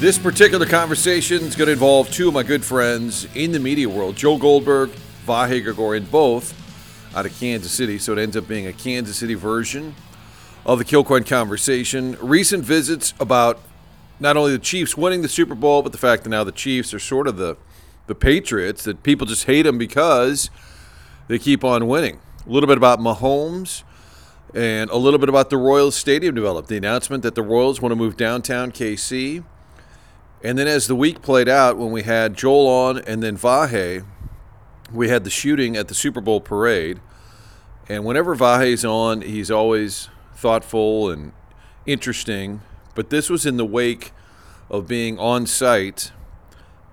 This particular conversation is going to involve two of my good friends in the media world, Joel Goldberg, Vahe Gregorian, both out of Kansas City. So it ends up being a Kansas City version of the Kilcoyne conversation. Recent visits about not only the Chiefs winning the Super Bowl, but the fact that now the Chiefs are sort of the the Patriots that people just hate them because they keep on winning. A little bit about Mahomes and a little bit about the Royals Stadium development. The announcement that the Royals want to move downtown KC and then as the week played out, when we had Joel on and then Vahe, we had the shooting at the Super Bowl parade. And whenever Vahe's on, he's always thoughtful and interesting. But this was in the wake of being on site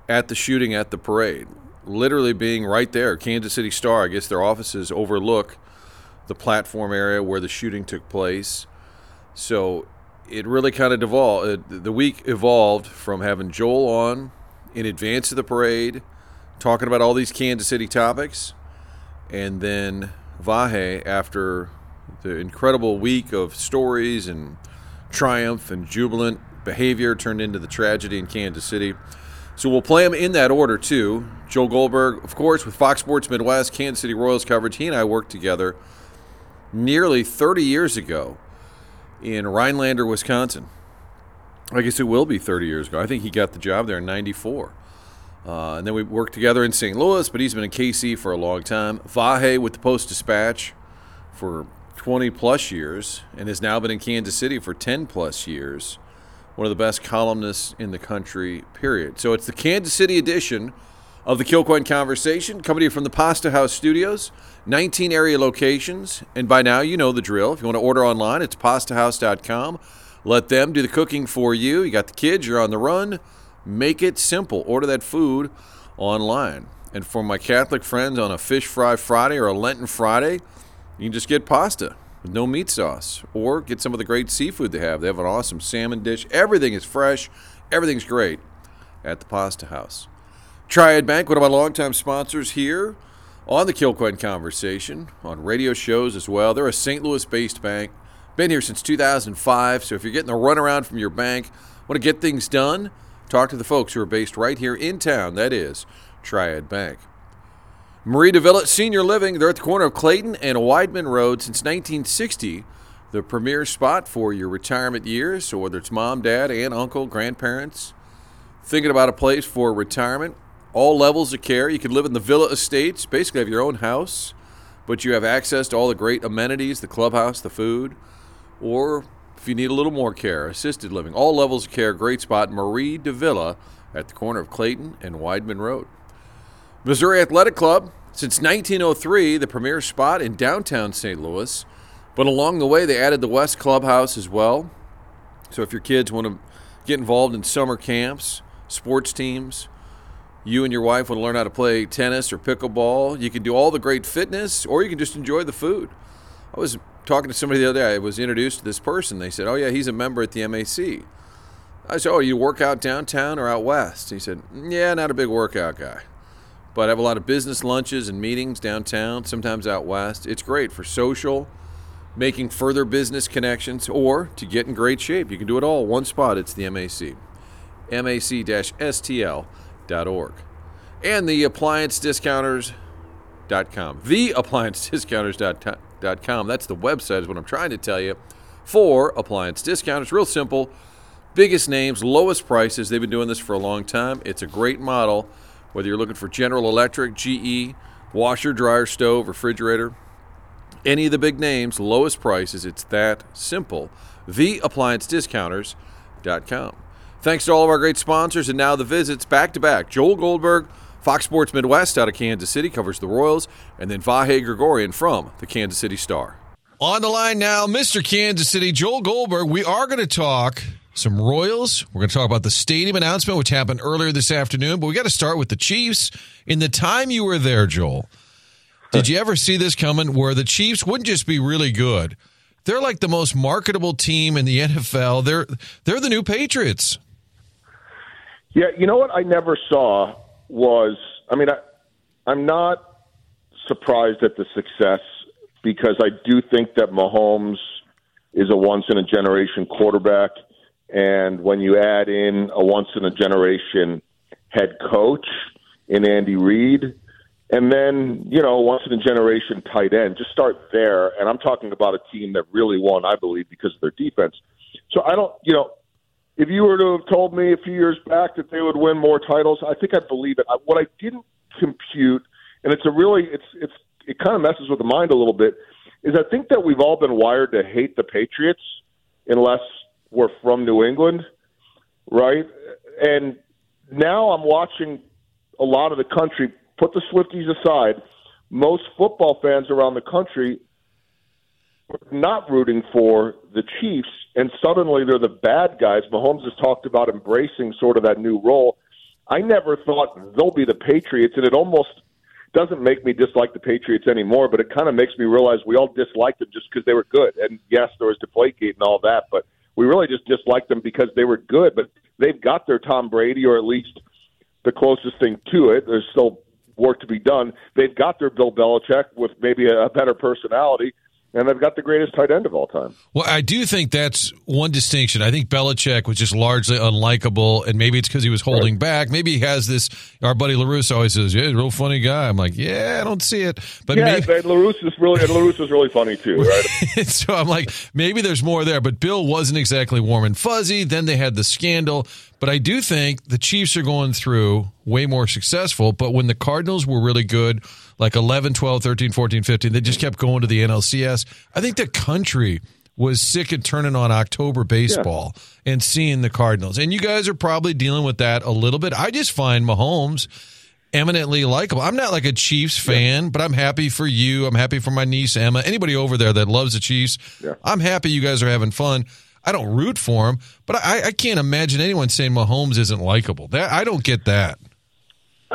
at the shooting at the parade, literally being right there. Kansas City Star, I guess their offices overlook the platform area where the shooting took place. So it really kind of devolved. Uh, the week evolved from having Joel on in advance of the parade, talking about all these Kansas City topics, and then Vahe after the incredible week of stories and triumph and jubilant behavior turned into the tragedy in Kansas City. So we'll play them in that order too. Joel Goldberg, of course, with Fox Sports Midwest, Kansas City Royals coverage. He and I worked together nearly 30 years ago in Rhinelander, Wisconsin. I guess it will be 30 years ago. I think he got the job there in 94. Uh, and then we worked together in St. Louis, but he's been in KC for a long time. Vahe with the Post Dispatch for 20 plus years and has now been in Kansas City for 10 plus years. One of the best columnists in the country, period. So it's the Kansas City edition of the Kilcoyne Conversation, coming to you from the Pasta House Studios. 19 area locations, and by now you know the drill. If you want to order online, it's pastahouse.com. Let them do the cooking for you. You got the kids, you're on the run. Make it simple. Order that food online. And for my Catholic friends on a fish fry Friday or a Lenten Friday, you can just get pasta with no meat sauce or get some of the great seafood they have. They have an awesome salmon dish. Everything is fresh, everything's great at the Pasta House. Triad Bank, one of my longtime sponsors here on the Kilcoyne Conversation, on radio shows as well. They're a St. Louis based bank, been here since 2005. So if you're getting a runaround from your bank, want to get things done, talk to the folks who are based right here in town. That is Triad Bank. Mari de Villa Senior Living, they're at the corner of Clayton and Weidman Road since 1960. The premier spot for your retirement years. So whether it's mom, dad, aunt, uncle, grandparents, thinking about a place for retirement, all levels of care. You can live in the Villa Estates, basically have your own house, but you have access to all the great amenities, the clubhouse, the food, or if you need a little more care, assisted living. All levels of care, great spot. Mari de Villa at the corner of Clayton and Weidman Road. Missouri Athletic Club, since 1903, the premier spot in downtown St. Louis. But along the way, they added the West Clubhouse as well. So if your kids want to get involved in summer camps, sports teams, you and your wife want to learn how to play tennis or pickleball, you can do all the great fitness or you can just enjoy the food. I was talking to somebody the other day. I was introduced to this person. They said, Oh, yeah, he's a member at the MAC. I said, Oh, you work out downtown or out west? He said, Yeah, not a big workout guy. But I have a lot of business lunches and meetings downtown, sometimes out west. It's great for social, making further business connections, or to get in great shape. You can do it all one spot. It's the MAC. MAC-STL appliancediscounters.org and the appliancediscounters.com. The appliancediscounters.com. That's the website, is what I'm trying to tell you. For appliance discounters, real simple. Biggest names, lowest prices. They've been doing this for a long time. It's a great model, whether you're looking for General Electric, GE, washer, dryer, stove, refrigerator, any of the big names, lowest prices. It's that simple. TheApplianceDiscounters.com. Thanks to all of our great sponsors, and now the visits back to back. Joel Goldberg, Fox Sports Midwest out of Kansas City, covers the Royals, and then Vahe Gregorian from the Kansas City Star. On the line now, Mr. Kansas City, Joel Goldberg. We are going to talk some Royals. We're going to talk about the stadium announcement, which happened earlier this afternoon, but we got to start with the Chiefs. In the time you were there, Joel, did you ever see this coming where the Chiefs wouldn't just be really good? They're like the most marketable team in the NFL. They're they're the new Patriots. Yeah, you know what I never saw was I mean I I'm not surprised at the success because I do think that Mahomes is a once in a generation quarterback And when you add in a once in a generation head coach in Andy Reid, and then, you know, once in a generation tight end, just start there. And I'm talking about a team that really won, I believe, because of their defense. So I don't, you know, if you were to have told me a few years back that they would win more titles, I think I'd believe it. I, What I didn't compute, and it's a really, it's, it's, it kind of messes with the mind a little bit, is I think that we've all been wired to hate the Patriots unless we're from New England, right? And now I'm watching a lot of the country put the Swifties aside. Most football fans around the country not rooting for the Chiefs, and suddenly they're the bad guys. Mahomes has talked about embracing sort of that new role. I never thought they'll be the Patriots, and it almost doesn't make me dislike the Patriots anymore, but it kind of makes me realize we all disliked them just because they were good. And yes, there was Deflategate and all that, but we really just disliked them because they were good. But they've got their Tom Brady, or at least the closest thing to it. There's still work to be done. They've got their Bill Belichick with maybe a better personality and they've got the greatest tight end of all time. Well, I do think that's one distinction. I think Belichick was just largely unlikable, and maybe it's because he was holding right. back. Maybe he has this. Our buddy La Russa always says, "Yeah, he's a real funny guy." I'm like, "Yeah, I don't see it." But yeah, maybe, La Russa is really and La Russa is really funny too, right? so I'm like, maybe there's more there. But Bill wasn't exactly warm and fuzzy. Then they had the scandal. But I do think the Chiefs are going through way more successful. But when the Cardinals were really good like 11, 12, 13, 14, 15. They just kept going to the NLCS. I think the country was sick of turning on October baseball yeah. and seeing the Cardinals. And you guys are probably dealing with that a little bit. I just find Mahomes eminently likable. I'm not like a Chiefs fan, yeah. but I'm happy for you. I'm happy for my niece Emma. Anybody over there that loves the Chiefs, yeah. I'm happy you guys are having fun. I don't root for him, but I, I can't imagine anyone saying Mahomes isn't likable. That I don't get that.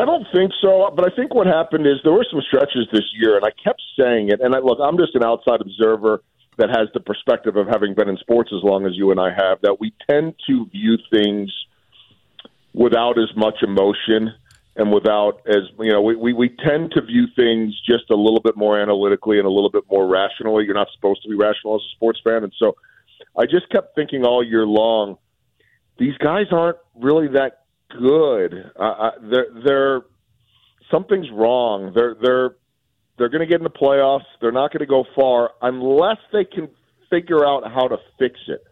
I don't think so, but I think what happened is there were some stretches this year, and I kept saying it. And I, look, I'm just an outside observer that has the perspective of having been in sports as long as you and I have. That we tend to view things without as much emotion and without as you know, we, we we tend to view things just a little bit more analytically and a little bit more rationally. You're not supposed to be rational as a sports fan, and so I just kept thinking all year long, these guys aren't really that good. Uh, they're, they're something's wrong. They're they're they're going to get in the playoffs. They're not going to go far unless they can figure out how to fix it.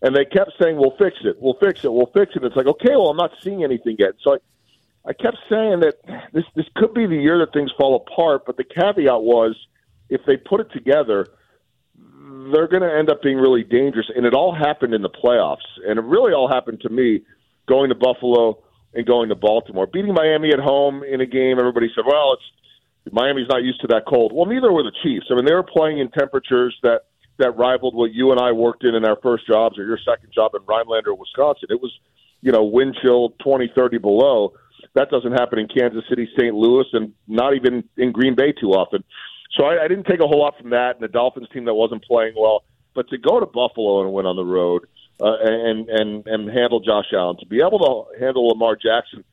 And they kept saying, "We'll fix it. We'll fix it. We'll fix it." It's like, okay, well, I'm not seeing anything yet. So I, I kept saying that this this could be the year that things fall apart. But the caveat was, if they put it together, they're going to end up being really dangerous. And it all happened in the playoffs, and it really all happened to me going to Buffalo and going to Baltimore. Beating Miami at home in a game, everybody said, well, it's Miami's not used to that cold. Well, neither were the Chiefs. I mean, they were playing in temperatures that that rivaled what you and I worked in in our first jobs or your second job in Rhinelander, Wisconsin. It was, you know, wind chill 20, 30 below. That doesn't happen in Kansas City, St. Louis, and not even in Green Bay too often. So I, I didn't take a whole lot from that and the Dolphins team that wasn't playing well. But to go to Buffalo and win on the road – uh, and and and handle Josh Allen. To be able to handle Lamar Jackson,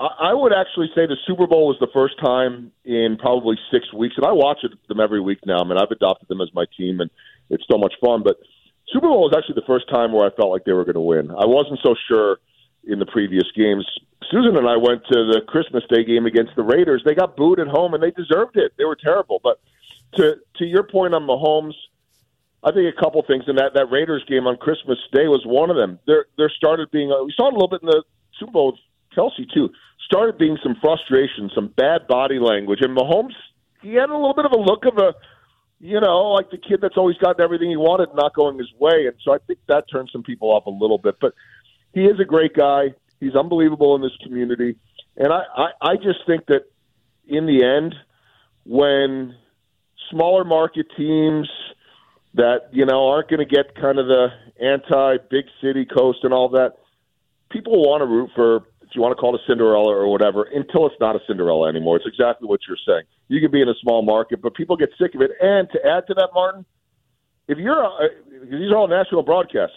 I, I would actually say the Super Bowl was the first time in probably six weeks, and I watch them every week now. I mean, I've adopted them as my team, and it's so much fun. But Super Bowl was actually the first time where I felt like they were going to win. I wasn't so sure in the previous games. Susan and I went to the Christmas Day game against the Raiders. They got booed at home, and they deserved it. They were terrible. But to to your point on Mahomes I think a couple things, and that that Raiders game on Christmas Day was one of them. There there started being a, we saw it a little bit in the Super Bowl with Kelce too. Started being some frustration, some bad body language, and Mahomes he had a little bit of a look of a you know, like the kid that's always gotten everything he wanted not going his way. And so I think that turned some people off a little bit. But he is a great guy. He's unbelievable in this community. And I, I, I just think that in the end, when smaller market teams – that you know aren't going to get kind of the anti big city coast and all that. People want to root for if you want to call it a Cinderella or whatever until it's not a Cinderella anymore. It's exactly what you're saying. You can be in a small market, but people get sick of it. And to add to that, Martin, if you're a, these are all national broadcasts.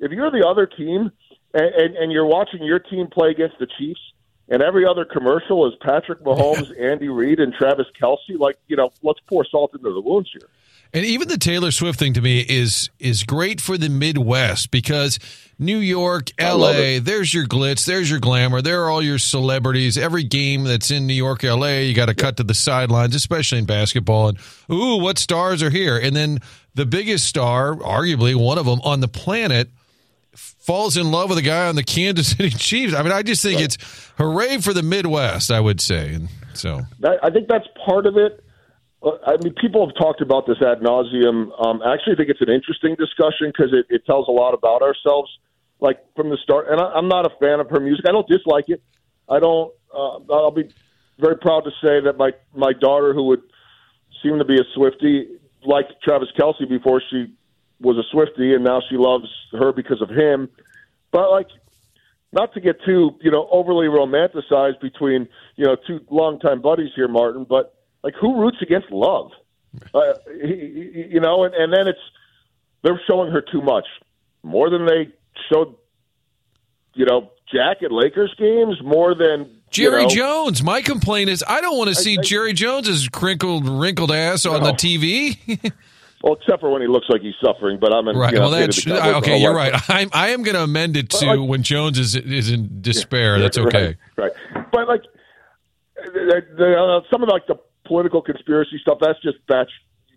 If you're the other team and, and, and you're watching your team play against the Chiefs, and every other commercial is Patrick Mahomes, Andy Reid, and Travis Kelce. Like, you know, let's pour salt into the wounds here. And even the Taylor Swift thing to me is is great for the Midwest because New York, LA, there's your glitz, there's your glamour, there are all your celebrities. Every game that's in New York, LA, you got to cut to the sidelines, especially in basketball. And ooh, what stars are here? And then the biggest star, arguably one of them on the planet, falls in love with a guy on the Kansas City Chiefs. I mean, I just think right. it's hooray for the Midwest. I would say, and so I think that's part of it. I mean, people have talked about this ad nauseum. Um, I actually think it's an interesting discussion because it, it tells a lot about ourselves, like from the start. And I, I'm not a fan of her music. I don't dislike it. I don't. Uh, I'll be very proud to say that my my daughter, who would seem to be a Swifty, liked Travis Kelce before she was a Swifty, and now she loves her because of him. But like, not to get too you know overly romanticized between you know two longtime buddies here, Martin, but like who roots against love? Uh, he, you know, and, and then it's they're showing her too much, more than they showed. You know, Jack at Lakers games more than Jerry you know, Jones. My complaint is I don't want to see I, I, Jerry Jones's crinkled, wrinkled ass on the TV. well, except for when he looks like he's suffering. But I'm in, right. You know, well, that's okay. You're right. I'm I am going to amend it to like, when Jones is is in despair. Yeah, that's okay. Right. right. But like the, the, uh, some of like the political conspiracy stuff, that's just batch,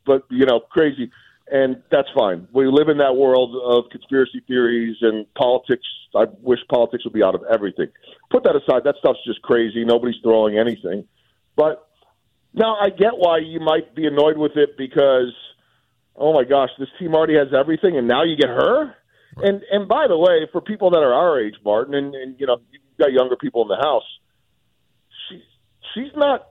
but you know, crazy, and that's fine. We live in that world of conspiracy theories and politics. I wish politics would be out of everything. Put that aside. That stuff's just crazy. Nobody's throwing anything, but now I get why you might be annoyed with it because, oh my gosh, this team already has everything, and now you get her. Right. And and by the way, for people that are our age, Martin, and, and you know, you've got younger people in the house, she she's not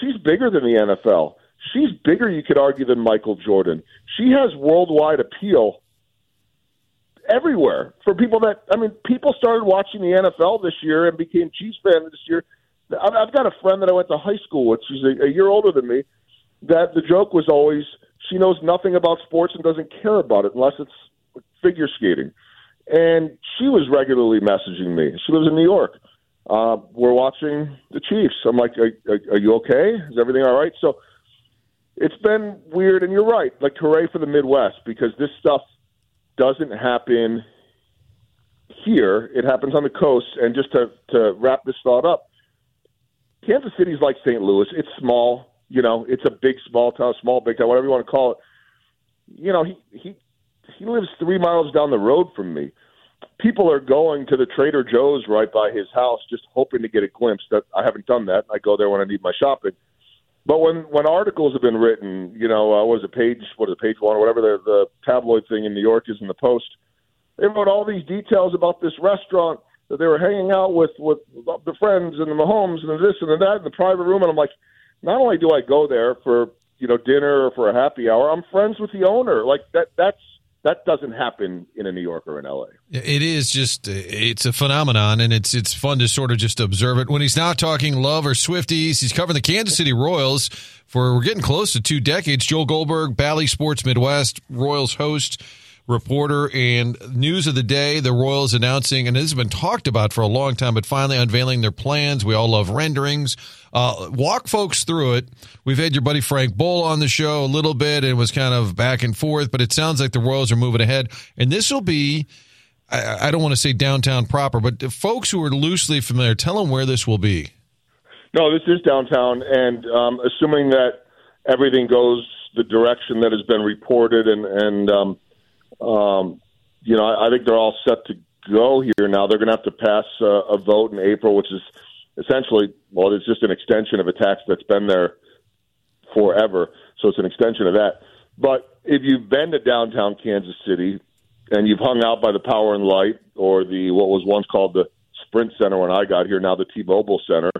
she's bigger than the NFL. She's bigger, you could argue, than Michael Jordan. She has worldwide appeal everywhere for people that I mean, people started watching the NFL this year and became Chiefs fans this year. I've got a friend that I went to high school with. She's a, a year older than me. That the joke was always she knows nothing about sports and doesn't care about it unless it's figure skating. And she was regularly messaging me. She lives in New York uh, we're watching the Chiefs. I'm like, are, are, are you okay? Is everything all right? So it's been weird, and you're right. Like, hooray for the Midwest because this stuff doesn't happen here. It happens on the coast. And just to to wrap this thought up, Kansas City's like St. Louis. It's small. You know, it's a big small town, small big town, whatever you want to call it. You know, he he he lives three miles down the road from me people are going to the Trader Joe's right by his house, just hoping to get a glimpse. That I haven't done that. I go there when I need my shopping. But when when articles have been written, you know, uh, was it page what is it page one or whatever the, the tabloid thing in New York is in the Post, they wrote all these details about this restaurant that they were hanging out with with the friends and the Mahomes and this and the that in the private room, and I'm like, not only do I go there for you know dinner or for a happy hour, I'm friends with the owner. Like that that's that doesn't happen in a New York or in LA. It is just it's a phenomenon, and it's it's fun to sort of just observe it. When he's not talking love or Swifties, he's covering the Kansas City Royals for we're getting close to two decades. Joel Goldberg, Bally Sports Midwest, Royals host reporter and news of the day the royals announcing and this has been talked about for a long time but finally unveiling their plans. We all love renderings. Uh, walk folks through it. We've had your buddy Frank Boal on the show a little bit and was kind of back and forth but it sounds like the royals are moving ahead. And this will be I, I don't want to say downtown proper but folks who are loosely familiar tell them where this will be. No this is downtown and um, assuming that everything goes the direction that has been reported and and um, um, you know, I, I think they're all set to go here now. They're going to have to pass uh, a vote in April, which is essentially, well, it's just an extension of a tax that's been there forever. So it's an extension of that. But if you've been to downtown Kansas City and you've hung out by the Power and Light or the what was once called the Sprint Center when I got here, now the T-Mobile Center,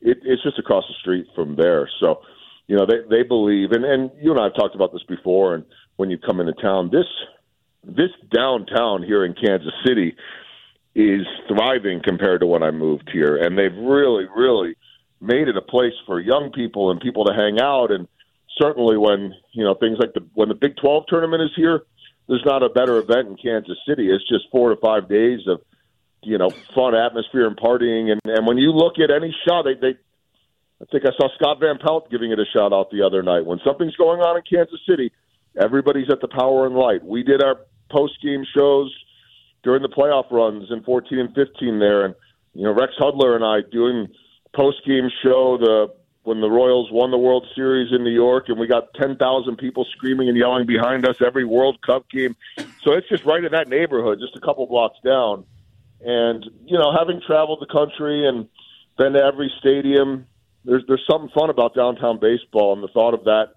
it, it's just across the street from there. So, you know, they they believe, and and you and I have talked about this before, and when you come into town, this this downtown here in Kansas City is thriving compared to when I moved here, and they've really, really made it a place for young people and people to hang out. And certainly, when you know things like the when the Big Twelve tournament is here, there's not a better event in Kansas City. It's just four to five days of you know, fun atmosphere and partying. And, and when you look at any shot, they, they, I think I saw Scott Van Pelt giving it a shout out the other night. When something's going on in Kansas City, everybody's at the power and light. We did our post game shows during the playoff runs in 14 and 15 there, and you know Rex Hudler and I doing post game show the when the Royals won the World Series in New York, and we got 10,000 people screaming and yelling behind us every World Cup game. So it's just right in that neighborhood, just a couple blocks down. And you know, having traveled the country and been to every stadium, there's there's something fun about downtown baseball, and the thought of that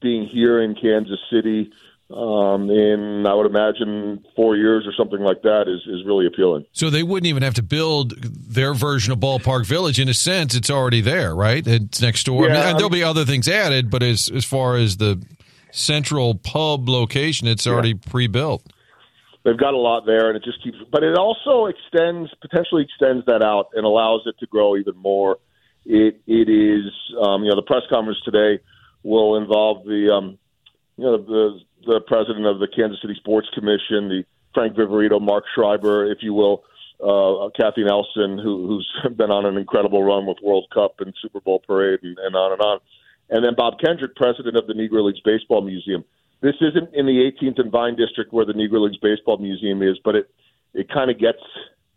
being here in Kansas City um, in I would imagine four years or something like that is is really appealing. So they wouldn't even have to build their version of Ballpark Village. In a sense, it's already there, right? It's next door. Yeah, I mean, and there'll be other things added, but as as far as the central pub location, it's already pre-built. They've got a lot there, and it just keeps. But it also extends potentially extends that out and allows it to grow even more. It it is um, you know the press conference today will involve the um, you know the the president of the Kansas City Sports Commission, the Frank Viverito, Mark Schreiber, if you will, uh, Kathy Nelson, who, who's been on an incredible run with World Cup and Super Bowl parade and, and on and on, and then Bob Kendrick, president of the Negro Leagues Baseball Museum. This isn't in the 18th and Vine District where the Negro Leagues Baseball Museum is, but it it kind of gets.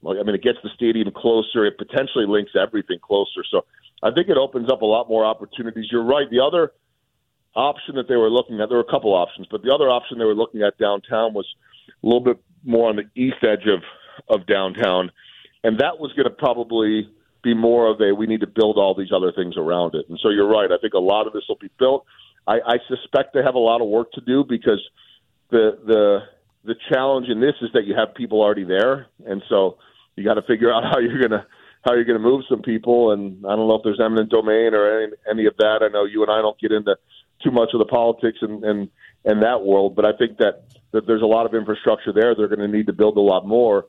I mean, it gets the stadium closer. It potentially links everything closer. So I think it opens up a lot more opportunities. You're right. The other option that they were looking at, there were a couple options, but the other option they were looking at downtown was a little bit more on the east edge of of downtown, and that was going to probably be more of a we need to build all these other things around it. And so you're right. I think a lot of this will be built. I, I suspect they have a lot of work to do because the the the challenge in this is that you have people already there, and so you got to figure out how you're gonna how you're gonna move some people. And I don't know if there's eminent domain or any, any of that. I know you and I don't get into too much of the politics and and and that world, but I think that that there's a lot of infrastructure there. They're going to need to build a lot more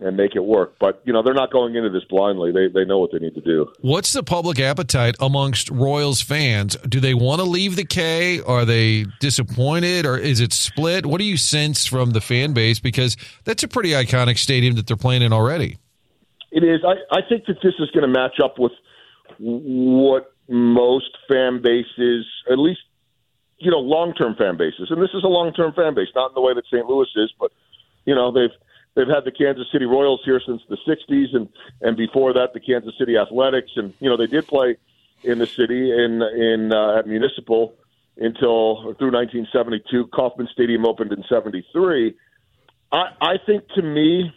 and make it work. But you know, they're not going into this blindly. They they know what they need to do. What's the public appetite amongst Royals fans? Do they want to leave the K? Are they disappointed, or is it split? What do you sense from the fan base? Because that's a pretty iconic stadium that they're playing in already. It is. I, I think that this is going to match up with what most fan bases, at least you know, long-term fan bases, and this is a long-term fan base, not in the way that St. Louis is, but you know, they've they've had the Kansas City Royals here since the '60s, and and before that, the Kansas City Athletics, and you know, they did play in the city in in uh, at Municipal until through 1972. Kauffman Stadium opened in '73. I, I think to me,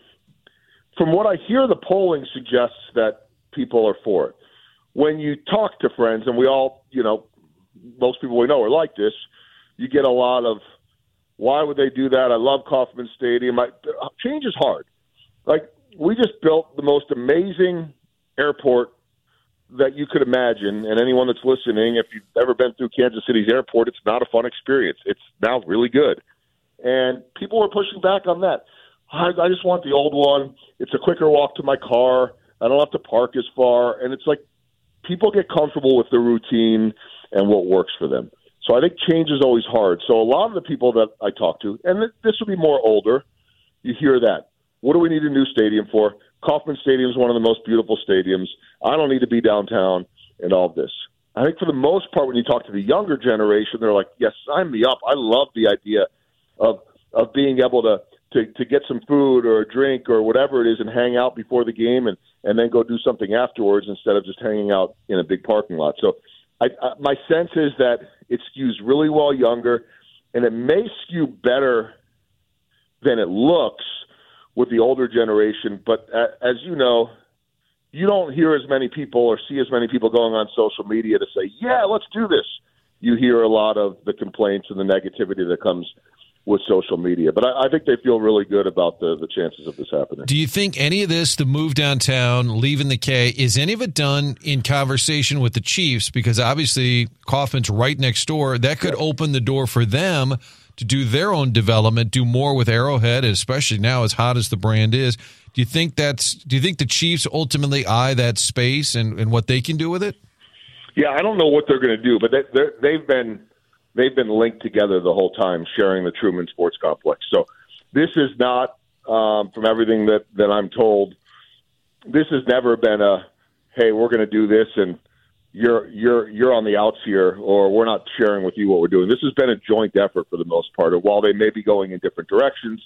from what I hear, the polling suggests that people are for it. When you talk to friends, and we all, you know, most people we know are like this, you get a lot of, why would they do that? I love Kauffman Stadium. I, change is hard. Like, we just built the most amazing airport that you could imagine. And anyone that's listening, if you've ever been through Kansas City's airport, it's not a fun experience. It's now really good. And people were pushing back on that. I, I just want the old one. It's a quicker walk to my car. I don't have to park as far. And it's like people get comfortable with the routine and what works for them. So I think change is always hard. So a lot of the people that I talk to, and this will be more older, you hear that. What do we need a new stadium for? Kauffman Stadium is one of the most beautiful stadiums. I don't need to be downtown and all this. I think for the most part, when you talk to the younger generation, they're like, "Yes, sign me up. I love the idea of of being able to to to get some food or a drink or whatever it is and hang out before the game and and then go do something afterwards instead of just hanging out in a big parking lot." So, I, I, my sense is that it skews really well younger, and it may skew better than it looks with the older generation. But uh, as you know, you don't hear as many people or see as many people going on social media to say, "Yeah, let's do this." You hear a lot of the complaints and the negativity that comes with social media. But I, I think they feel really good about the the chances of this happening. Do you think any of this, the move downtown, leaving the K, is any of it done in conversation with the Chiefs? Because obviously Kauffman's right next door. That could open the door for them to do their own development, do more with Arrowhead, especially now as hot as the brand is. Do you think that's? Do you think the Chiefs ultimately eye that space and, and what they can do with it? Yeah, I don't know what they're going to do, but they, they've been they've been linked together the whole time, sharing the Truman Sports Complex. So this is not, um, from everything that that I'm told, this has never been a hey, we're going to do this and you're you're you're on the outs here, or we're not sharing with you what we're doing. This has been a joint effort for the most part. While they may be going in different directions,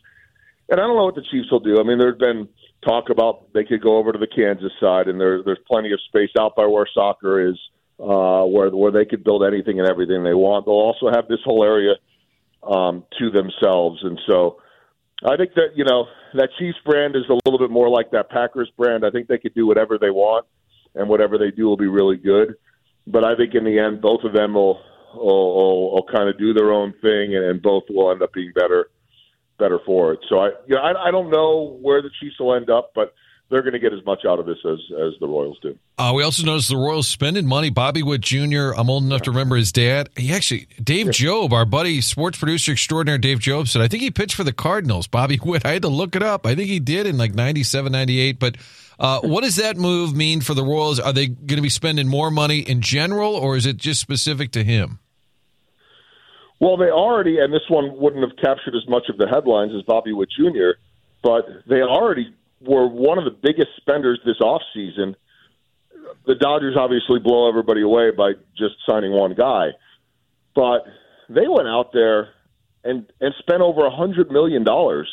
and I don't know what the Chiefs will do. I mean, there's been talk about they could go over to the Kansas side, and there, there's plenty of space out by where soccer is, uh, where where they could build anything and everything they want. They'll also have this whole area um, to themselves, and so I think that you know that Chiefs brand is a little bit more like that Packers brand. I think they could do whatever they want and whatever they do will be really good. But I think in the end, both of them will will, will, will kind of do their own thing, and, and both will end up being better better for it. So I, you know, I, I don't know where the Chiefs will end up, but they're going to get as much out of this as as the Royals do. Uh, we also noticed the Royals spending money. Bobby Witt Jr. I'm old enough to remember his dad. He actually, Dave Job, our buddy, sports producer extraordinaire, Dave Job said, I think he pitched for the Cardinals. Bobby Witt. I had to look it up. I think he did in like 97, 98. But uh, what does that move mean for the Royals? Are they going to be spending more money in general, or is it just specific to him? Well, they already, and this one wouldn't have captured as much of the headlines as Bobby Witt Jr., but they already were one of the biggest spenders this offseason. The Dodgers obviously blow everybody away by just signing one guy, but they went out there and and spent over a hundred million dollars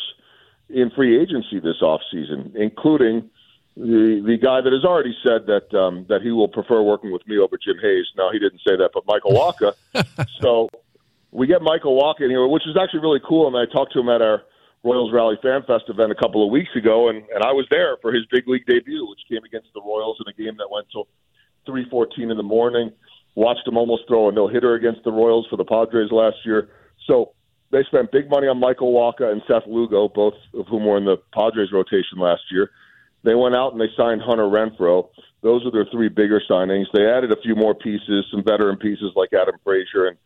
in free agency this offseason, including the the guy that has already said that um, that he will prefer working with me over Jim Hayes. Now he didn't say that, but Michael Wacha. so we get Michael Wacha in here, which is actually really cool. And I talked to him at our Royals Rally Fan Fest event a couple of weeks ago, and and I was there for his big league debut, which came against the Royals in a game that went till three fourteen in the morning. Watched him almost throw a no hitter against the Royals for the Padres last year. So they spent big money on Michael Wacha and Seth Lugo, both of whom were in the Padres rotation last year. They went out and they signed Hunter Renfroe. Those are their three bigger signings. They added a few more pieces, some veteran pieces like Adam Frazier and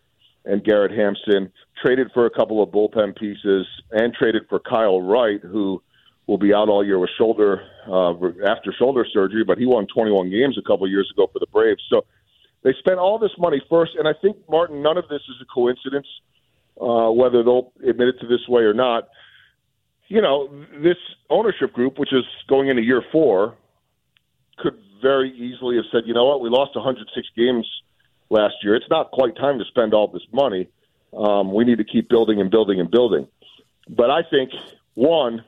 and Garrett Hampson. Traded for a couple of bullpen pieces and traded for Kyle Wright, who will be out all year with shoulder uh, after shoulder surgery, but he won 21 games a couple years ago for the Braves. So they spent all this money first, and I think Martin, none of this is a coincidence, uh, whether they'll admit it to this way or not you know, this ownership group, which is going into year four, could very easily have said, you know what, we lost 106 games last year. It's not quite time to spend all this money. Um, we need to keep building and building and building. But I think one,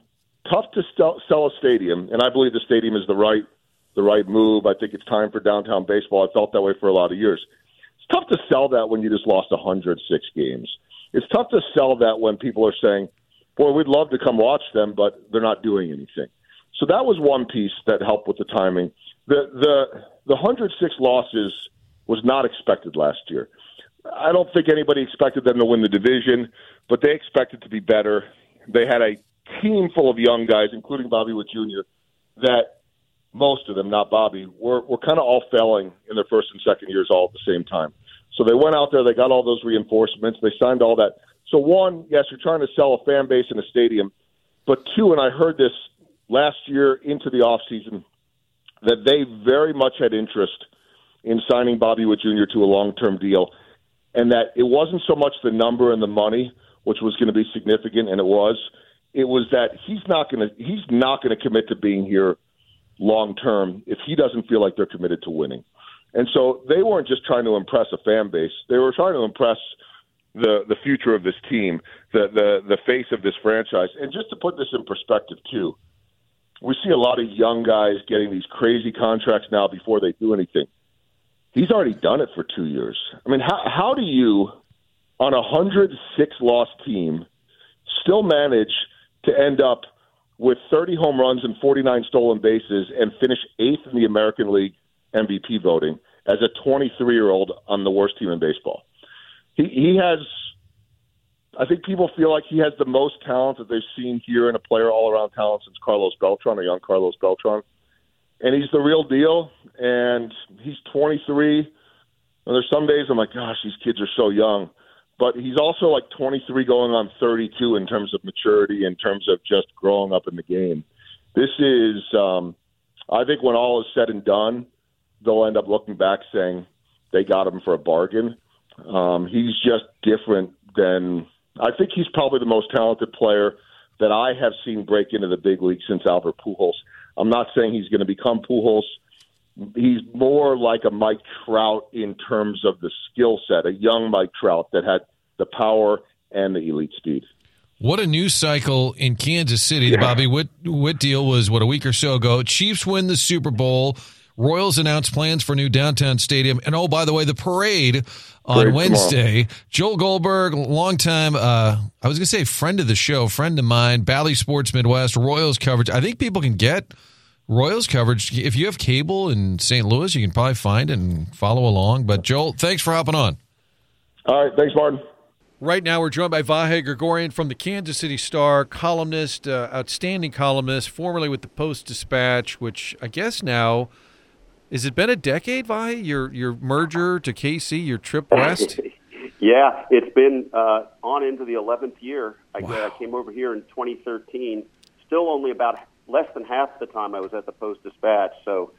tough to sell, sell a stadium, and I believe the stadium is the right the right move. I think it's time for downtown baseball. I felt that way for a lot of years. It's tough to sell that when you just lost 106 games. It's tough to sell that when people are saying, boy, we'd love to come watch them, but they're not doing anything. So that was one piece that helped with the timing. The the the 106 losses was not expected last year. I don't think anybody expected them to win the division, but they expected to be better. They had a team full of young guys, including Bobby Witt Jr., that most of them, not Bobby, were, were kind of all failing in their first and second years all at the same time. So they went out there, they got all those reinforcements, they signed all that. So one, yes, you're trying to sell a fan base in a stadium, but two, and I heard this last year into the off season that they very much had interest in signing Bobby Witt Jr. to a long term deal, and that it wasn't so much the number and the money, which was going to be significant, and it was. It was that he's not going to he's not going to commit to being here long term if he doesn't feel like they're committed to winning. And so they weren't just trying to impress a fan base; they were trying to impress the the future of this team, the the the face of this franchise. And just to put this in perspective too, we see a lot of young guys getting these crazy contracts now before they do anything. He's already done it for two years. I mean, how how do you on a hundred six loss team still manage to end up with 30 home runs and 49 stolen bases and finish eighth in the American League MVP voting as a 23 year old on the worst team in baseball? he he has. I think people feel like he has the most talent that they've seen here in a player all around talent since Carlos Beltran, a young Carlos Beltran, and he's the real deal. And he's 23. And there's some days I'm like, gosh, these kids are so young. But he's also like 23 going on 32 in terms of maturity, in terms of just growing up in the game. This is, um, I think, when all is said and done, they'll end up looking back saying they got him for a bargain. Um, he's just different than I think he's probably the most talented player that I have seen break into the big league since Albert Pujols. I'm not saying he's going to become Pujols. He's more like a Mike Trout in terms of the skill set, a young Mike Trout that had the power and the elite speed. What a news cycle in Kansas City. The Bobby Witt, Witt deal was, what, a week or so ago. Chiefs win the Super Bowl. Royals announced plans for new downtown stadium. And oh, by the way, the parade on Parade Wednesday. Joel Goldberg, longtime, uh, I was going to say friend of the show, friend of mine, Bally Sports Midwest, Royals coverage. I think people can get Royals coverage. If you have cable in St. Louis, you can probably find it and follow along. But Joel, thanks for hopping on. All right, thanks, Martin. Right now, we're joined by Vahe Gregorian from the Kansas City Star, columnist, uh, outstanding columnist, formerly with the Post Dispatch, which I guess now has it been a decade, Vahe? Your your merger to KC, your trip west. yeah, it's been uh, on into the 11th year. I, Wow. I came over here in 2013. Still only about less than half the time I was at the Post Dispatch. So,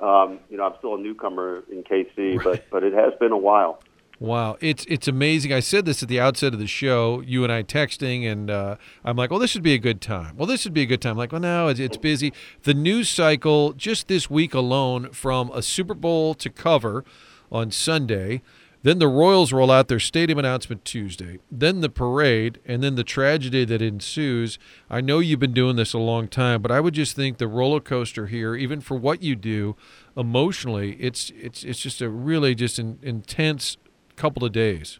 um, you know, I'm still a newcomer in KC, but but it has been a while. Wow, it's it's amazing. I said this at the outset of the show. You and I texting, and uh, I'm like, "Well, this would be a good time." Well, this would be a good time. like, well, no, it's, it's busy. The news cycle just this week alone, from a Super Bowl to cover on Sunday, then the Royals roll out their stadium announcement Tuesday, then the parade, and then the tragedy that ensues. I know you've been doing this a long time, but I would just think the roller coaster here, even for what you do emotionally, it's it's it's just a really just an intense couple of days.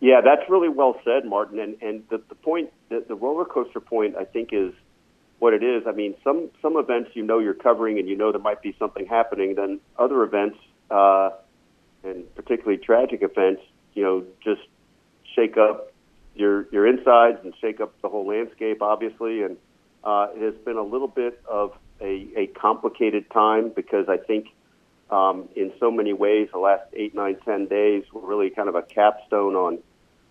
Yeah, that's really well said, Martin. And and the, the point, the, the roller coaster point, I think is what it is. I mean, some some events you know you're covering and you know there might be something happening. Then other events, uh, and particularly tragic events, you know, just shake up your your insides and shake up the whole landscape, obviously. And uh, it has been a little bit of a, a complicated time because I think um, in so many ways the last eight, nine, ten days were really kind of a capstone on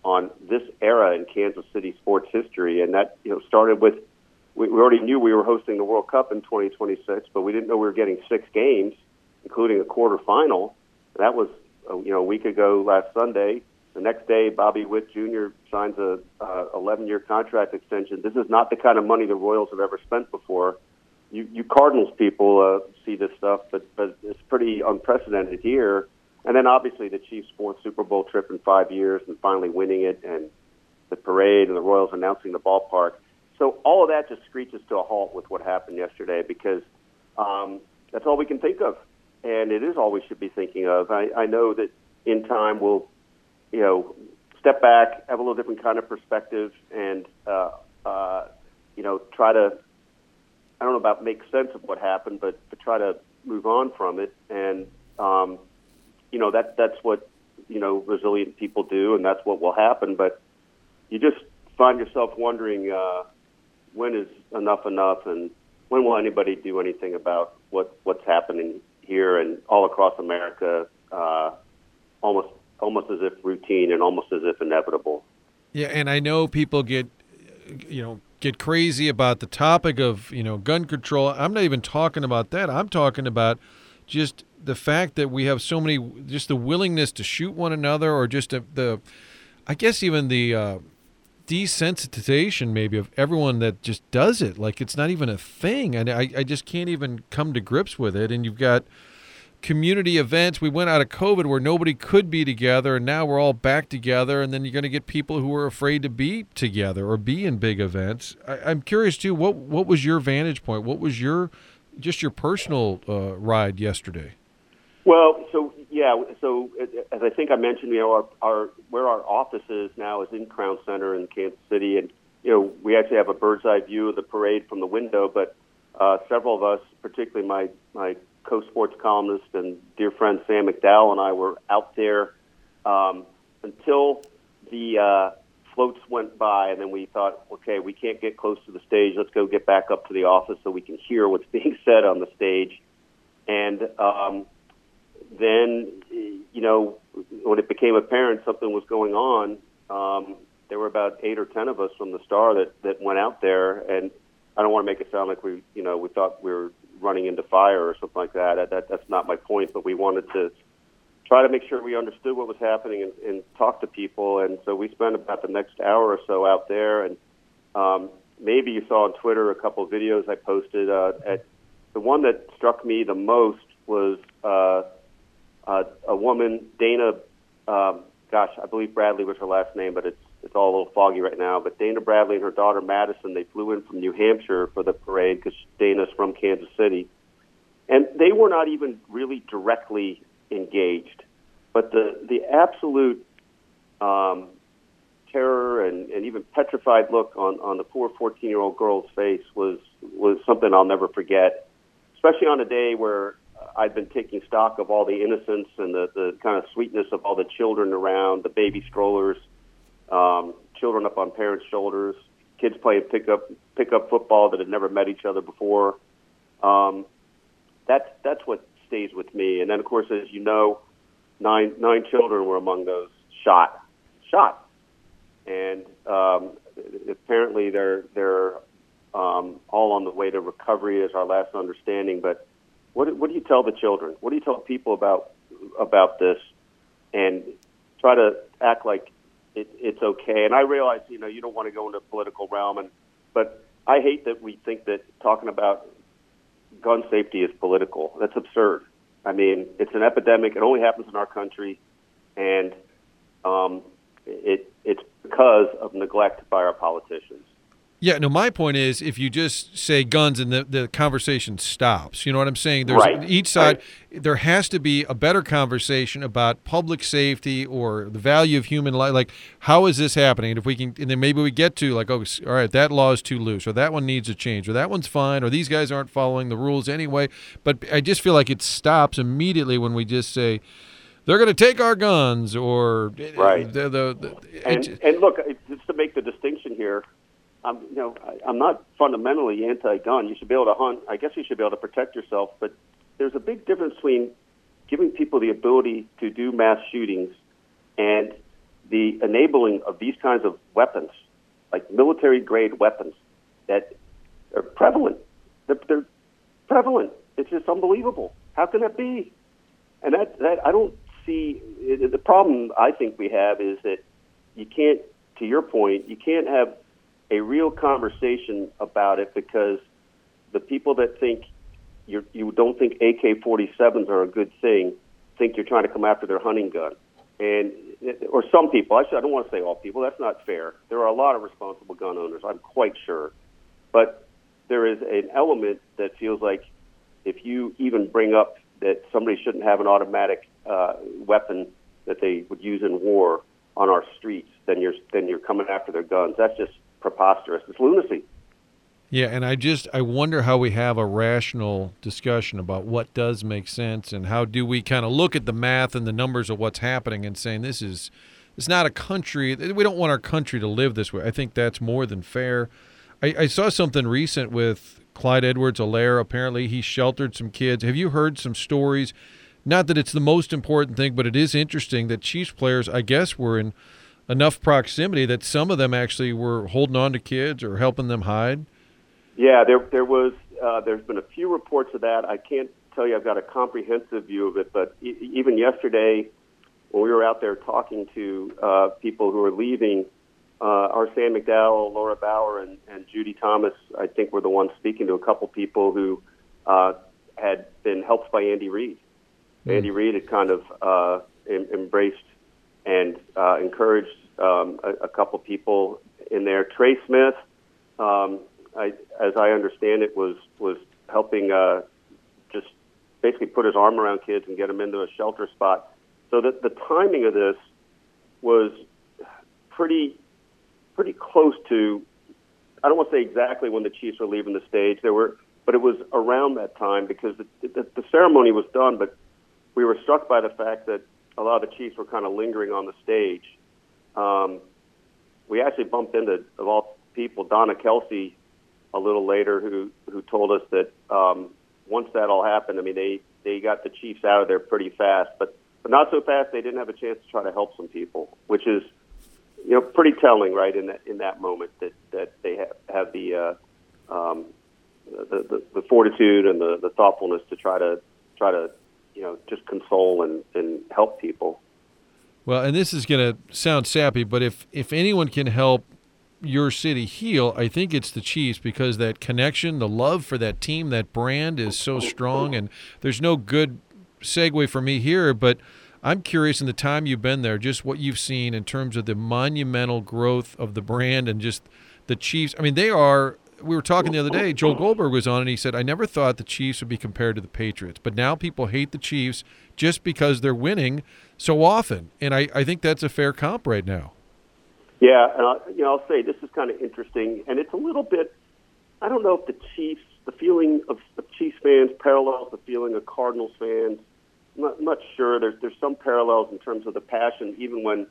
on this era in Kansas City sports history, and that you know started with we, we already knew we were hosting the World Cup in 2026, but we didn't know we were getting six games, including a quarterfinal. That was uh, you know a week ago last Sunday. The next day, Bobby Witt Jr. signs a uh, 11-year contract extension. This is not the kind of money the Royals have ever spent before. You, you Cardinals people uh, see this stuff, but but it's pretty unprecedented here. And then obviously the Chiefs' fourth Super Bowl trip in five years, and finally winning it, and the parade, and the Royals announcing the ballpark. So all of that just screeches to a halt with what happened yesterday because um, that's all we can think of, and it is all we should be thinking of. I, I know that in time we'll, you know, step back, have a little different kind of perspective, and uh, uh, you know, try to. I don't know about make sense of what happened, but but try to move on from it, and um, you know that that's what you know resilient people do, and that's what will happen. But you just find yourself wondering uh, when is enough enough, and when will anybody do anything about what what's happening here and all across America? Uh, almost almost as if routine and almost as if inevitable. Yeah, and I know people get, you know, get crazy about the topic of you know gun control. I'm not even talking about that. I'm talking about just the fact that we have so many, just the willingness to shoot one another, or just the, the I guess even the uh, desensitization maybe of everyone that just does it. Like it's not even a thing, and I, I just can't even come to grips with it. And you've got community events. We went out of COVID where nobody could be together, and now we're all back together. And then you're going to get people who are afraid to be together or be in big events. I, I'm curious too. What what was your vantage point? What was your just your personal uh, ride yesterday? Well, so yeah, so as I think I mentioned, you know, our, our where our office is now is in Crown Center in Kansas City, and you know, we actually have a bird's eye view of the parade from the window. But uh, several of us, particularly my my co-sports columnist and dear friend Sam McDowell and I, were out there um, until the uh, floats went by, and then we thought, okay, we can't get close to the stage. Let's go get back up to the office so we can hear what's being said on the stage. And um, then, you know, when it became apparent something was going on, um, there were about eight or ten of us from the Star that that went out there, and I don't want to make it sound like we, you know, we thought we were running into fire or something like that. That, that that's not my point, but we wanted to try to make sure we understood what was happening and, and talk to people. And so we spent about the next hour or so out there, and um, maybe you saw on Twitter a couple of videos I posted. Uh, at the one that struck me the most was uh, uh, a woman, Dana. Um, gosh, I believe Bradley was her last name, but it's it's all a little foggy right now. But Dana Bradley and her daughter Madison, they flew in from New Hampshire for the parade because Dana's from Kansas City, and they were not even really directly engaged, but the the absolute um, terror and, and even petrified look on, on the poor 14 year old girl's face was was something I'll never forget, especially on a day where I'd been taking stock of all the innocence and the, the kind of sweetness of all the children around, the baby strollers, um, children up on parents' shoulders, kids playing pickup pickup football that had never met each other before. Um, that's that's what stays with me. And then, of course, as you know, nine nine children were among those shot, shot, and um, apparently they're they're um, all on the way to recovery, is our last understanding. But what what do you tell the children? What do you tell people about about this? And try to act like it, it's okay. And I realize, you know, you don't want to go into the political realm, and but I hate that we think that talking about gun safety is political. That's absurd. I mean, it's an epidemic. It only happens in our country, and um, it it's because of neglect by our politicians. Yeah, no, my point is if you just say guns and the, the conversation stops, you know what I'm saying? There's right. each side right. there has to be a better conversation about public safety or the value of human life. Like how is this happening? And if we can and then maybe we get to like, oh all right, that law is too loose, or that one needs a change, or that one's fine, or these guys aren't following the rules anyway. But I just feel like it stops immediately when we just say they're going to take our guns or eh, right. The, the, the, and, and look, just to make the distinction here, I'm, you know, I, I'm not fundamentally anti-gun. You should be able to hunt. I guess you should be able to protect yourself. But there's a big difference between giving people the ability to do mass shootings and the enabling of these kinds of weapons, like military-grade weapons, that are prevalent. They're, they're prevalent. It's just unbelievable. How can that be? And that, that I don't see the problem. I think we have is that you can't. To your point, you can't have a real conversation about it because the people that think you're, you don't think AK-47s are a good thing think you're trying to come after their hunting gun, and or some people. I, I don't want to say all people. That's not fair. There are a lot of responsible gun owners. I'm quite sure, but there is an element that feels like if you even bring up that somebody shouldn't have an automatic uh, weapon that they would use in war on our streets, then you're then you're coming after their guns. That's just preposterous. It's lunacy. Yeah, and I just I wonder how we have a rational discussion about what does make sense and how do we kind of look at the math and the numbers of what's happening and saying this is it's not a country we don't want our country to live this way. I think that's more than fair. I, I saw something recent with Clyde Edwards-Helaire. Apparently, he sheltered some kids. Have you heard some stories? Not that it's the most important thing, but it is interesting that Chiefs players, I guess, were in enough proximity that some of them actually were holding on to kids or helping them hide? Yeah, there there was uh, there's been a few reports of that. I can't tell you I've got a comprehensive view of it, but e- even yesterday when we were out there talking to uh, people who were leaving, uh, our Sam McDowell, Laura Bauer, and, and Judy Thomas, I think were the ones speaking to a couple people who uh, had been helped by Andy Reid. Mm. Andy Reid had kind of uh, em- embraced and uh, encouraged um, a, a couple people in there. Trey Smith, um, I, as I understand it, was was helping uh, just basically put his arm around kids and get them into a shelter spot. So that the timing of this was pretty pretty close to. I don't want to say exactly when the Chiefs were leaving the stage. There were, but it was around that time because the, the, the ceremony was done. But we were struck by the fact that a lot of the Chiefs were kind of lingering on the stage. Um, we actually bumped into, of all people, Donna Kelce a little later, who who told us that um, once that all happened, I mean, they they got the Chiefs out of there pretty fast, but but not so fast they didn't have a chance to try to help some people, which is you know pretty telling, right? In that in that moment that that they have have the uh, um, the, the the fortitude and the the thoughtfulness to try to try to you know just console and, and help people. Well, and this is going to sound sappy, but if if anyone can help your city heal, I think it's the Chiefs because that connection, the love for that team, that brand is so strong. And there's no good segue for me here, but I'm curious in the time you've been there, just what you've seen in terms of the monumental growth of the brand and just the Chiefs. I mean, they are. We were talking the other day. Joel Goldberg was on, and he said, "I never thought the Chiefs would be compared to the Patriots, but now people hate the Chiefs just because they're winning so often." And I, I think that's a fair comp right now. Yeah, and I, you know, I'll say this is kind of interesting, and it's a little bit. I don't know if the Chiefs, the feeling of, of Chiefs fans parallels the feeling of Cardinals fans. I'm not, I'm not sure. There's there's some parallels in terms of the passion, even when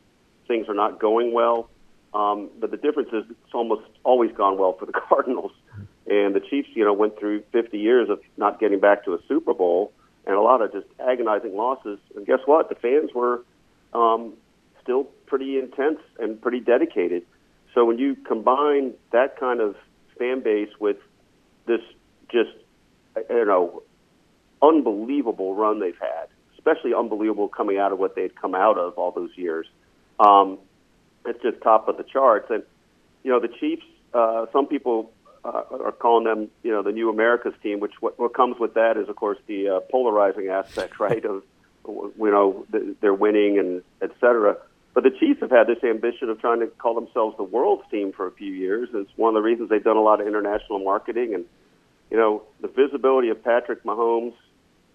things are not going well. Um, but the difference is it's almost always gone well for the Cardinals, and the Chiefs, you know, went through 50 years of not getting back to a Super Bowl and a lot of just agonizing losses. And guess what? The fans were um, still pretty intense and pretty dedicated. So when you combine that kind of fan base with this just you know unbelievable run they've had, especially unbelievable coming out of what they'd come out of all those years. Um, it's just top of the charts. And you know the Chiefs. Uh, some people uh, are calling them, you know, the new America's team. Which what, what comes with that is, of course, the uh, polarizing aspect, right? Of you know they're winning and et cetera. But the Chiefs have had this ambition of trying to call themselves the world's team for a few years. It's one of the reasons they've done a lot of international marketing and you know the visibility of Patrick Mahomes,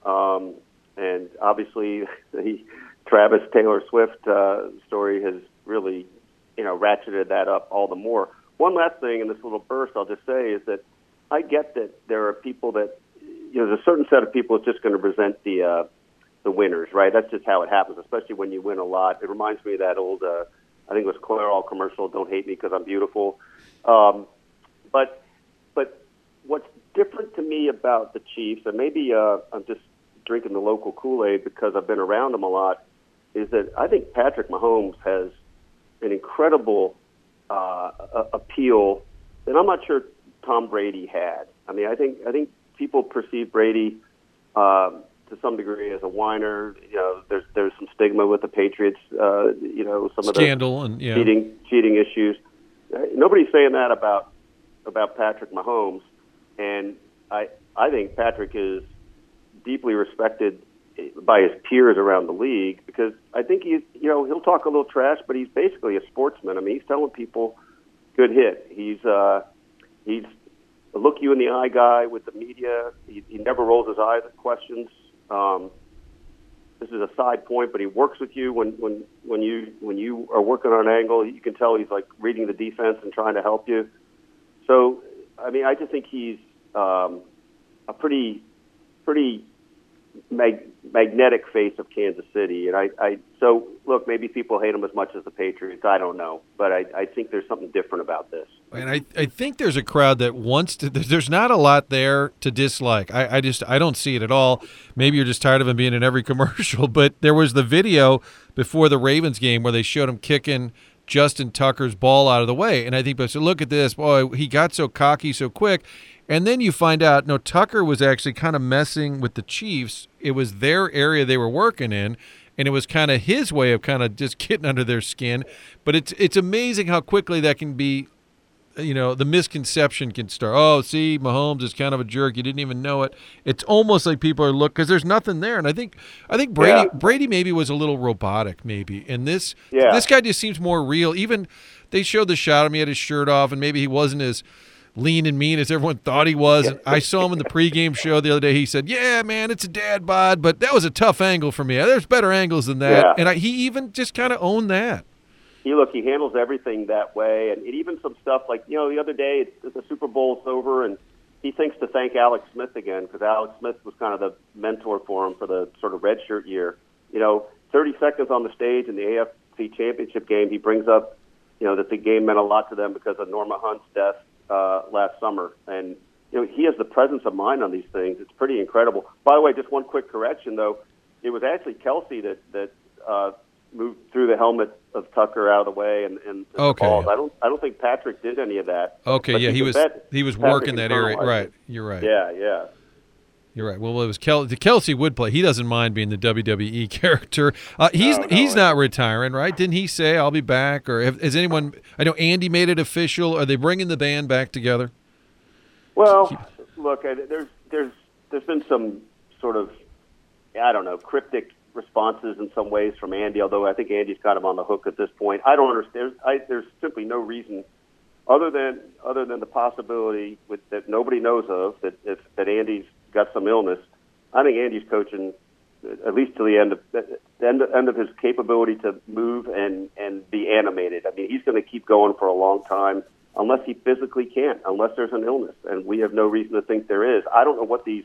um, and obviously the Travis Taylor Swift uh, story has really you know ratcheted that up all the more. One last thing in this little burst, I'll just say is that I get that there are people that you know there's a certain set of people that's just going to present the uh, the winners, right? That's just how it happens, especially when you win a lot. It reminds me of that old, uh, I think it was Clairol commercial, "Don't hate me because I'm beautiful." Um, but but what's different to me about the Chiefs, and maybe uh, I'm just drinking the local Kool Aid because I've been around them a lot, is that I think Patrick Mahomes has an incredible uh, appeal that I'm not sure Tom Brady had. I mean, I think I think people perceive Brady um, to some degree as a whiner. You know, there's there's some stigma with the Patriots. Uh, you know, some scandal of the and yeah. cheating cheating issues. Uh, nobody's saying that about about Patrick Mahomes, and I I think Patrick is deeply respected by his peers around the league because I think he's you know he'll talk a little trash, but he's basically a sportsman. I mean, he's telling people, "Good hit." He's uh, he's a look you in the eye guy with the media. He, he never rolls his eyes at questions. Um, this is a side point, but he works with you when when when you when you are working on an angle. You can tell he's like reading the defense and trying to help you. So, I mean, I just think he's um, a pretty pretty mag- magnetic face of Kansas City. And I, I, so look, maybe people hate him as much as the Patriots. I don't know, but I, I think there's something different about this. And I, I think there's a crowd that wants to. There's not a lot there to dislike. I, I just, I don't see it at all. Maybe you're just tired of him being in every commercial. But there was the video before the Ravens game where they showed him kicking Justin Tucker's ball out of the way, and I think, but so look at this, boy, he got so cocky so quick. And then you find out, no, Tucker was actually kind of messing with the Chiefs. It was their area they were working in, and it was kind of his way of kind of just getting under their skin. But it's it's amazing how quickly that can be. You know, the misconception can start. Oh, see, Mahomes is kind of a jerk. You didn't even know it. It's almost like people are look because there's nothing there. And I think I think Brady Yeah. Brady maybe was a little robotic, maybe. And this Yeah. this guy just seems more real. Even they showed the shot of him. He had his shirt off, and maybe he wasn't as lean and mean as everyone thought he was. And I saw him in the pregame show the other day. He said, "Yeah, man, it's a dad bod, but that was a tough angle for me. There's better angles than that." Yeah. And I, he even just kind of owned that. He look, he handles everything that way, and it, even some stuff like you know the other day it's, the Super Bowl's over, and he thinks to thank Alex Smith again because Alex Smith was kind of the mentor for him for the sort of red shirt year. You know, 30 seconds on the stage in the AFC Championship game, he brings up, you know, that the game meant a lot to them because of Norma Hunt's death uh, last summer, and you know he has the presence of mind on these things. It's pretty incredible. By the way, just one quick correction though, it was actually Kelce that that uh, moved through the helmet of Tucker out of the way and, and the Okay. balls. I don't I don't think Patrick did any of that. Okay, But yeah, he was bet he was Patrick working that area. Right, you're right. Yeah, yeah. You're right. Well, it was Kel- Kelce would play. He doesn't mind being the WWE character. Uh, he's No, no, he's not retiring, right? Didn't he say I'll be back? Or have, has anyone? I know Andy made it official. Are they bringing the band back together? Well, look, I- there's there's there's been some sort of I don't know cryptic responses in some ways from Andy. Although I think Andy's kind of on the hook at this point. I don't understand. I, there's simply no reason other than other than the possibility with, that nobody knows of that if, that Andy's got some illness. I think Andy's coaching at least to the end of the end, end of his capability to move and and be animated. I mean, he's going to keep going for a long time unless he physically can't, unless there's an illness, and we have no reason to think there is. I don't know what these,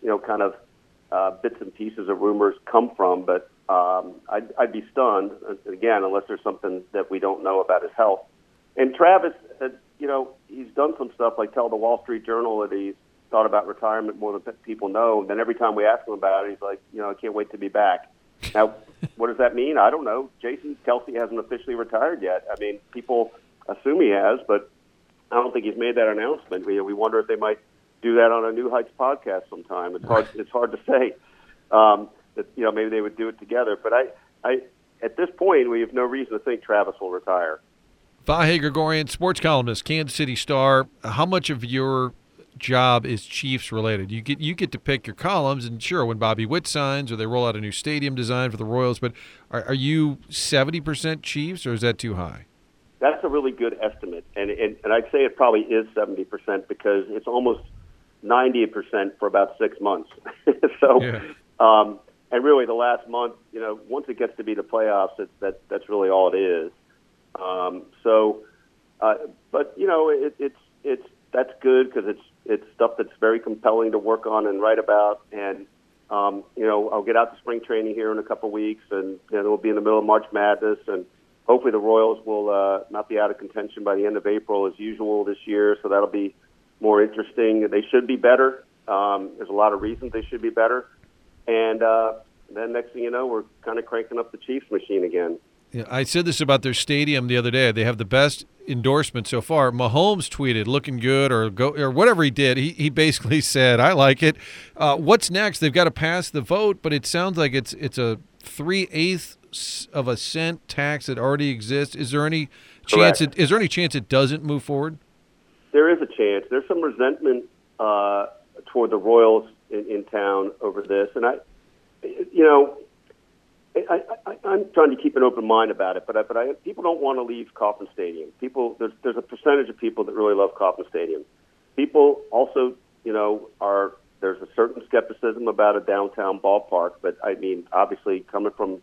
you know, kind of uh, bits and pieces of rumors come from, but um, I'd, I'd be stunned again unless there's something that we don't know about his health. And Travis, uh, you know, he's done some stuff like tell the Wall Street Journal that he's thought about retirement more than people know. And then every time we ask him about it, he's like, you know, I can't wait to be back. Now, what does that mean? I don't know. Jason Kelce hasn't officially retired yet. I mean, people assume he has, but I don't think he's made that announcement. We, we wonder if they might do that on a New Heights podcast sometime. It's hard. It's hard to say. Um, that you know, maybe they would do it together. But I, I, at this point, we have no reason to think Travis will retire. Vahe Gregorian, sports columnist, Kansas City Star. How much of your job is Chiefs related? You get you get to pick your columns, and sure, when Bobby Witt signs or they roll out a new stadium design for the Royals, but are, are you seventy percent Chiefs, or is that too high? That's a really good estimate, and and, and I'd say it probably is seventy percent because it's almost ninety percent for about six months. so, Yeah. um, and really, the last month, you know, once it gets to be the playoffs, it's, that that's really all it is. Um, so, uh, but you know, it, it's it's that's good because it's it's stuff that's very compelling to work on and write about. And um, you know, I'll get out to spring training here in a couple weeks, and you know, we'll be in the middle of March Madness, and hopefully the Royals will uh, not be out of contention by the end of April as usual this year. So that'll be more interesting. They should be better. Um, there's a lot of reasons they should be better. And uh, then next thing you know, we're kind of cranking up the Chiefs machine again. Yeah, I said this about their stadium the other day. They have the best endorsement so far. Mahomes tweeted, "Looking good," or go or whatever he did. He he basically said, "I like it." Uh, what's next? They've got to pass the vote, but it sounds like it's it's a three eighths of a cent tax that already exists. Is there any chance? Correct. It, is there any chance it doesn't move forward? There is a chance. There's some resentment uh, toward the Royals in, in town over this, and I, you know, I, I'm trying to keep an open mind about it. But I, but I, people don't want to leave Kauffman Stadium. People, there's there's a percentage of people that really love Kauffman Stadium. People also, you know, are there's a certain skepticism about a downtown ballpark. But I mean, obviously, coming from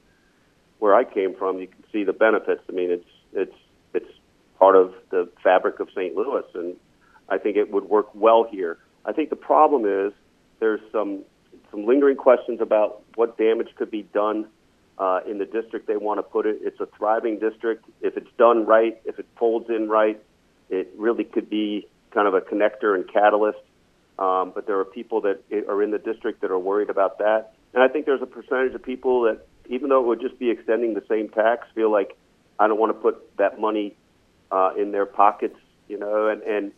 where I came from, you can see the benefits. I mean, it's it's it's part of the fabric of St. Louis, and I think it would work well here. I think the problem is there's some some lingering questions about what damage could be done uh, in the district they want to put it. It's a thriving district. If it's done right, if it folds in right, it really could be kind of a connector and catalyst. Um, but there are people that are in the district that are worried about that. And I think there's a percentage of people that, even though it would just be extending the same tax, feel like I don't want to put that money uh, in their pockets, you know. And, and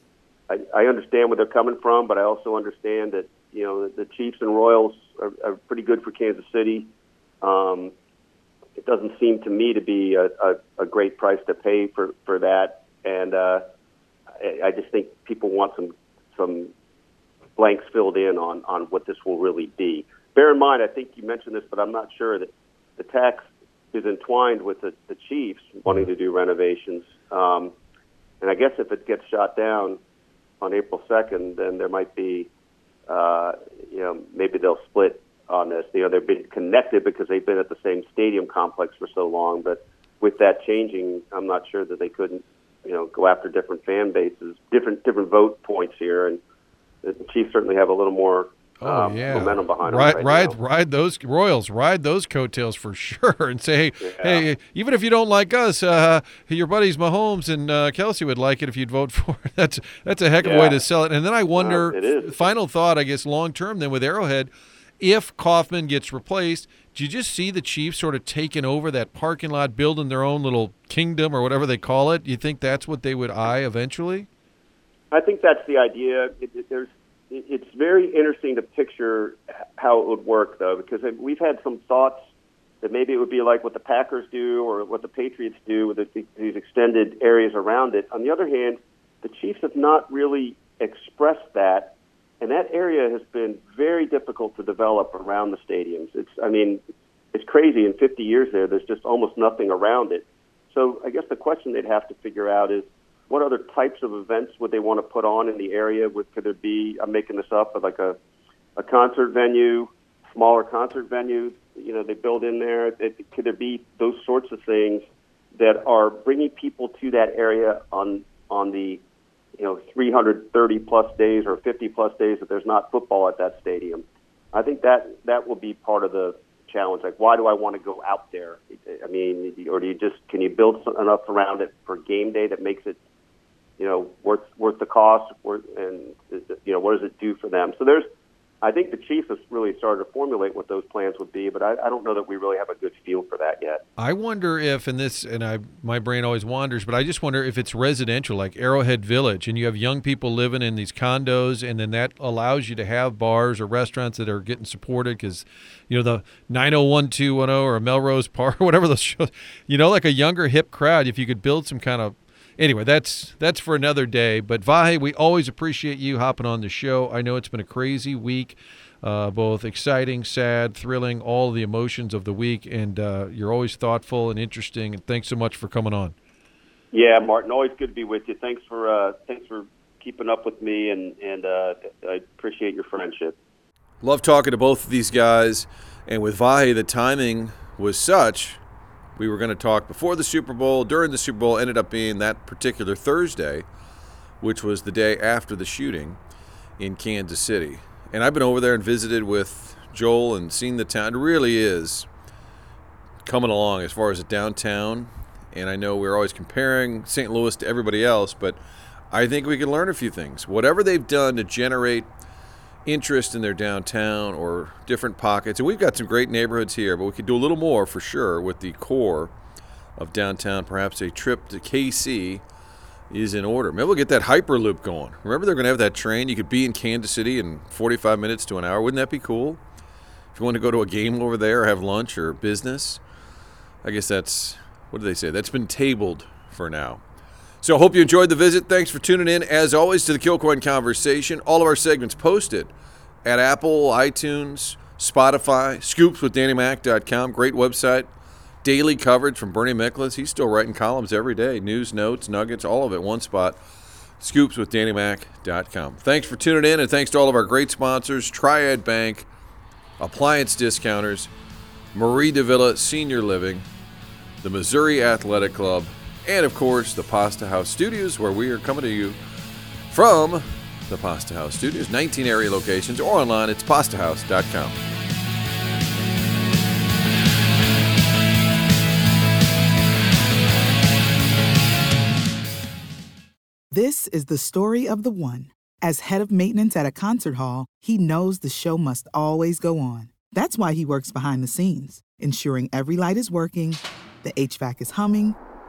I, I understand where they're coming from, but I also understand that, you know, the, Chiefs and Royals are, are pretty good for Kansas City. Um, it doesn't seem to me to be a, a, a great price to pay for, for that. And uh, I, I just think people want some some blanks filled in on, on what this will really be. Bear in mind, I think you mentioned this, but I'm not sure that the tax is entwined with the, the Chiefs wanting to do renovations. Um, and I guess if it gets shot down on April 2nd, then there might be, uh, you know, maybe they'll split on this. You know, they've been connected because they've been at the same stadium complex for so long. But with that changing, I'm not sure that they couldn't, you know, go after different fan bases, different different vote points here, and the Chiefs certainly have a little more Oh um, yeah, momentum behind ride, them. Right ride, now. ride those Royals, ride those coattails for sure, and say, hey, hey, even if you don't like us, uh, your buddies Mahomes and uh, Kelce would like it if you'd vote for it. That's that's a heck of a way to sell it. And then I wonder, it is. final thought, I guess, long term, then with Arrowhead, if Kauffman gets replaced, do you just see the Chiefs sort of taking over that parking lot, building their own little kingdom or whatever they call it? You think that's what they would eye eventually? I think that's the idea. It, it, there's, it's very interesting to picture how it would work, though, because we've had some thoughts that maybe it would be like what the Packers do or what the Patriots do with these extended areas around it. On the other hand, the Chiefs have not really expressed that, and that area has been very difficult to develop around the stadiums. It's, I mean, it's crazy. In 50 years there, there's just almost nothing around it. So I guess the question they'd have to figure out is what other types of events would they want to put on in the area? Would could there be? I'm making this up, but like a a concert venue, smaller concert venue. You know, they build in there. It, could there be those sorts of things that are bringing people to that area on on the you know 330 plus days or 50 plus days that there's not football at that stadium? I think that that will be part of the challenge. Like, why do I want to go out there? I mean, or do you just can you build enough around it for game day that makes it you know, worth worth the cost, worth, and you know, what does it do for them? So there's, I think the Chiefs have really started to formulate what those plans would be, but I, I don't know that we really have a good feel for that yet. I wonder if, and this, and I, my brain always wanders, but I just wonder if it's residential, like Arrowhead Village, and you have young people living in these condos, and then that allows you to have bars or restaurants that are getting supported because, you know, the 901210 or Melrose Park, or whatever those shows, you know, like a younger hip crowd. If you could build some kind of anyway, that's that's for another day. But Vahe, we always appreciate you hopping on the show. I know it's been a crazy week, uh, both exciting, sad, thrilling, all the emotions of the week, and uh, you're always thoughtful and interesting. And thanks so much for coming on. Yeah, Martin, always good to be with you. Thanks for uh, thanks for keeping up with me, and and uh, I appreciate your friendship. Love talking to both of these guys, and with Vahe, the timing was such we were going to talk before the Super Bowl, during the Super Bowl, ended up being that particular Thursday, which was the day after the shooting in Kansas City. And I've been over there and visited with Joel and seen the town. It really is coming along as far as the downtown. And I know we're always comparing St. Louis to everybody else, but I think we can learn a few things. Whatever they've done to generate interest in their downtown or different pockets. And we've got some great neighborhoods here, but we could do a little more for sure with the core of downtown. Perhaps a trip to KC is in order. Maybe we'll get that Hyperloop going. Remember, they're going to have that train. You could be in Kansas City in 45 minutes to an hour. Wouldn't that be cool? If you want to go to a game over there or have lunch or business, I guess that's, what do they say? That's been tabled for now. So, hope you enjoyed the visit. Thanks for tuning in, as always, to the Kilcoyne Conversation. All of our segments posted at Apple, iTunes, Spotify, scoopswithdannymac.com. Great website. Daily coverage from Bernie Miklasz. He's still writing columns every day. News, notes, nuggets, all of it one spot. Scoopswithdannymac.com. Thanks for tuning in, and thanks to all of our great sponsors Triad Bank, Appliance Discounters, Mari de Villa Senior Living, the Missouri Athletic Club, and of course the Pasta House Studios, where we are coming to you from the Pasta House Studios, 19 area locations, or online at pastahouse.com. This is the story of the one. As head of maintenance at a concert hall, he knows the show must always go on. That's why he works behind the scenes, ensuring every light is working, the HVAC is humming